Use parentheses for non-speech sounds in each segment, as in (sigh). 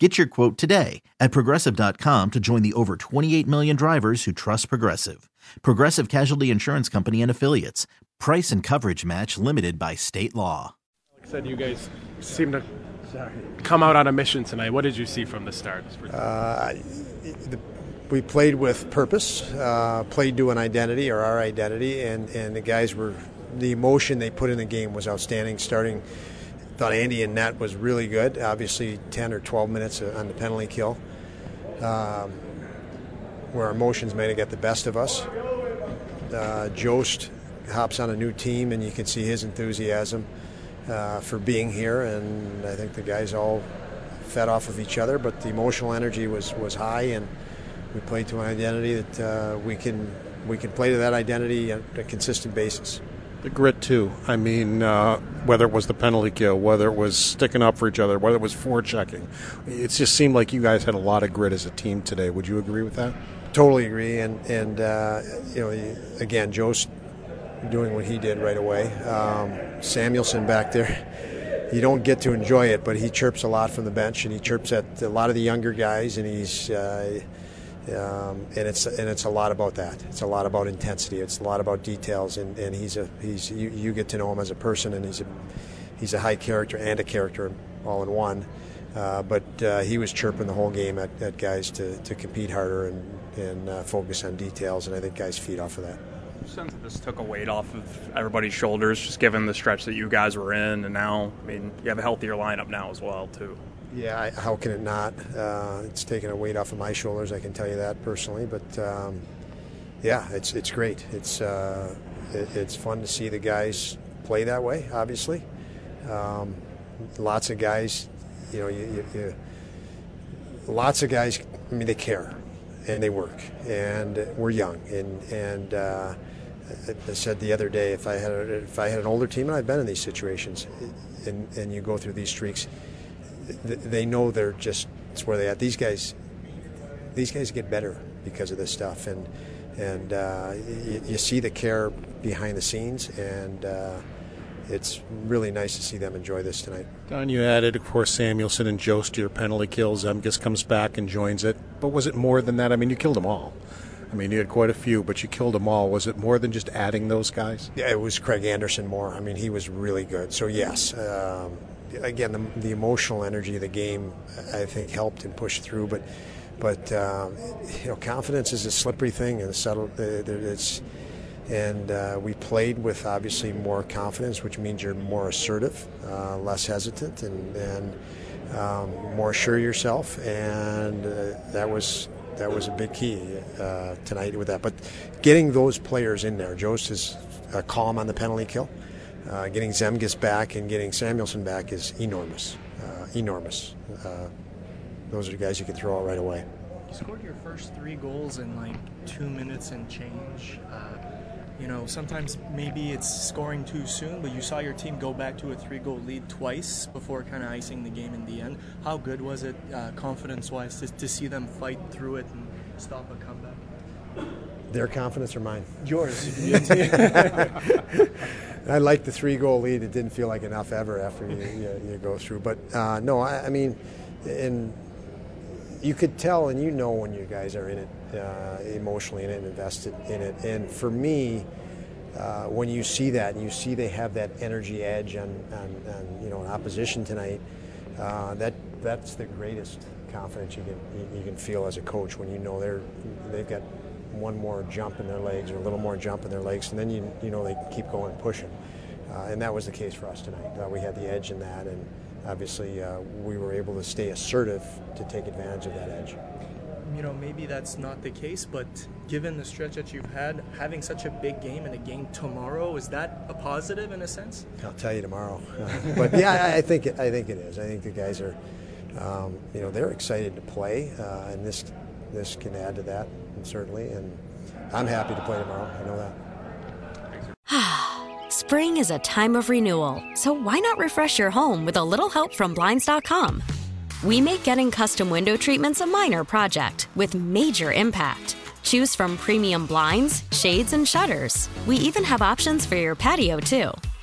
Get your quote today at progressive.com to join the over 28 million drivers who trust Progressive. Progressive Casualty Insurance Company and Affiliates. Price and coverage match limited by state law. Like I said, you guys seem to come out on a mission tonight. What did you see from the start? Uh, we played with purpose, uh, played to an identity or our identity, and, and the guys were, the emotion they put in the game was outstanding starting thought Andy and Net was really good. Obviously, 10 or 12 minutes on the penalty kill, um, where our emotions may have got the best of us. Uh, Jost hops on a new team, and you can see his enthusiasm uh, for being here. And I think the guys all fed off of each other, but the emotional energy was, was high, and we played to an identity that uh, we can we can play to that identity on a consistent basis. The grit too. I mean, uh, whether it was the penalty kill, whether it was sticking up for each other, whether it was forechecking, it just seemed like you guys had a lot of grit as a team today. Would you agree with that? Totally agree. And and uh, you know, again, Joe's doing what he did right away. Um, Samuelsson back there. You don't get to enjoy it, but he chirps a lot from the bench, and he chirps at a lot of the younger guys, and he's. Uh, um, and it's and it's a lot about that. It's a lot about intensity. It's a lot about details. And, and he's a he's you, you get to know him as a person, and he's a he's a high character and a character all in one. Uh, but uh, he was chirping the whole game at, at guys to, to compete harder and and uh, focus on details. And I think guys feed off of that. Sense that this took a weight off of everybody's shoulders, just given the stretch that you guys were in, and now, I mean, you have a healthier lineup now as well, too. Yeah, I, how can it not? Uh, it's taken a weight off of my shoulders. I can tell you that personally. But um, yeah, it's it's great. It's uh, it, it's fun to see the guys play that way. Obviously, um, lots of guys. You know, you, you, you, lots of guys. I mean, they care and they work, and we're young. And and uh, I said the other day, if I had if I had an older team, and I've been in these situations, and and you go through these streaks they know they're just it's where they at. These guys, these guys get better because of this stuff, and and uh, you, you, see the care behind the scenes, and uh, it's really nice to see them enjoy this tonight. Don, you added, of course, Samuelsson and Jost to your penalty kills. Zemgus comes back and joins it, but was it more than that? I mean, you killed them all. I mean, you had quite a few, but you killed them all. Was it more than just adding those guys? Yeah, it was Craig Anderson more. I mean, he was really good. So yes. Um, again, the, the, emotional energy of the game, I think, helped and pushed through. But, but um, you know, confidence is a slippery thing, and settled. It's, and uh, we played with obviously more confidence, which means you're more assertive, uh, less hesitant, and, and um, more sure yourself. And uh, that was that was a big key uh, tonight with that. But getting those players in there, Jost is calm on the penalty kill uh, getting Zemgus back and getting Samuelsson back is enormous, uh, enormous. Uh, those are the guys you can throw out right away. You scored your first three goals in like two minutes and change. Uh, you know, sometimes maybe it's scoring too soon, but you saw your team go back to a three-goal lead twice before kind of icing the game in the end. How good was it, uh, confidence-wise, to, to see them fight through it and stop a comeback? Their confidence or mine? Yours. (laughs) (laughs) I like the three goal lead. It didn't feel like enough ever after you, you, you go through. But uh, no, I, I, mean, and you could tell and you know when you guys are in it uh, emotionally in it, invested in it. And for me, uh, when you see that and you see they have that energy edge on you know an opposition tonight, uh, that that's the greatest confidence you can you can feel as a coach when you know they're they've got one more jump in their legs or a little more jump in their legs, and then you you know they keep going and pushing. Uh, and that was the case for us tonight. Uh, we had the edge in that, and obviously uh, we were able to stay assertive to take advantage of that edge. You know, maybe that's not the case, but given the stretch that you've had, having such a big game and a game tomorrow, is that a positive in a sense? I'll tell you tomorrow. (laughs) but yeah, I think it, I think it is. I think the guys are, um, you know, they're excited to play, uh, and this this can add to that certainly. And I'm happy to play tomorrow. I know that. (sighs) Spring is a time of renewal, so why not refresh your home with a little help from Blinds.com? We make getting custom window treatments a minor project with major impact. Choose from premium blinds, shades, and shutters. We even have options for your patio, too.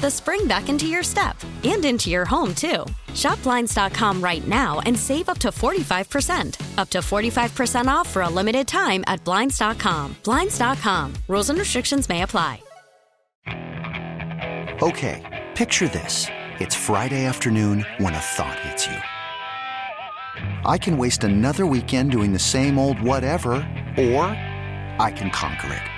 the spring back into your step and into your home, too. Shop Blinds.com right now and save up to 45%. Up to 45% off for a limited time at Blinds.com. Blinds.com. Rules and restrictions may apply. Okay, picture this. It's Friday afternoon when a thought hits you. I can waste another weekend doing the same old whatever, or I can conquer it.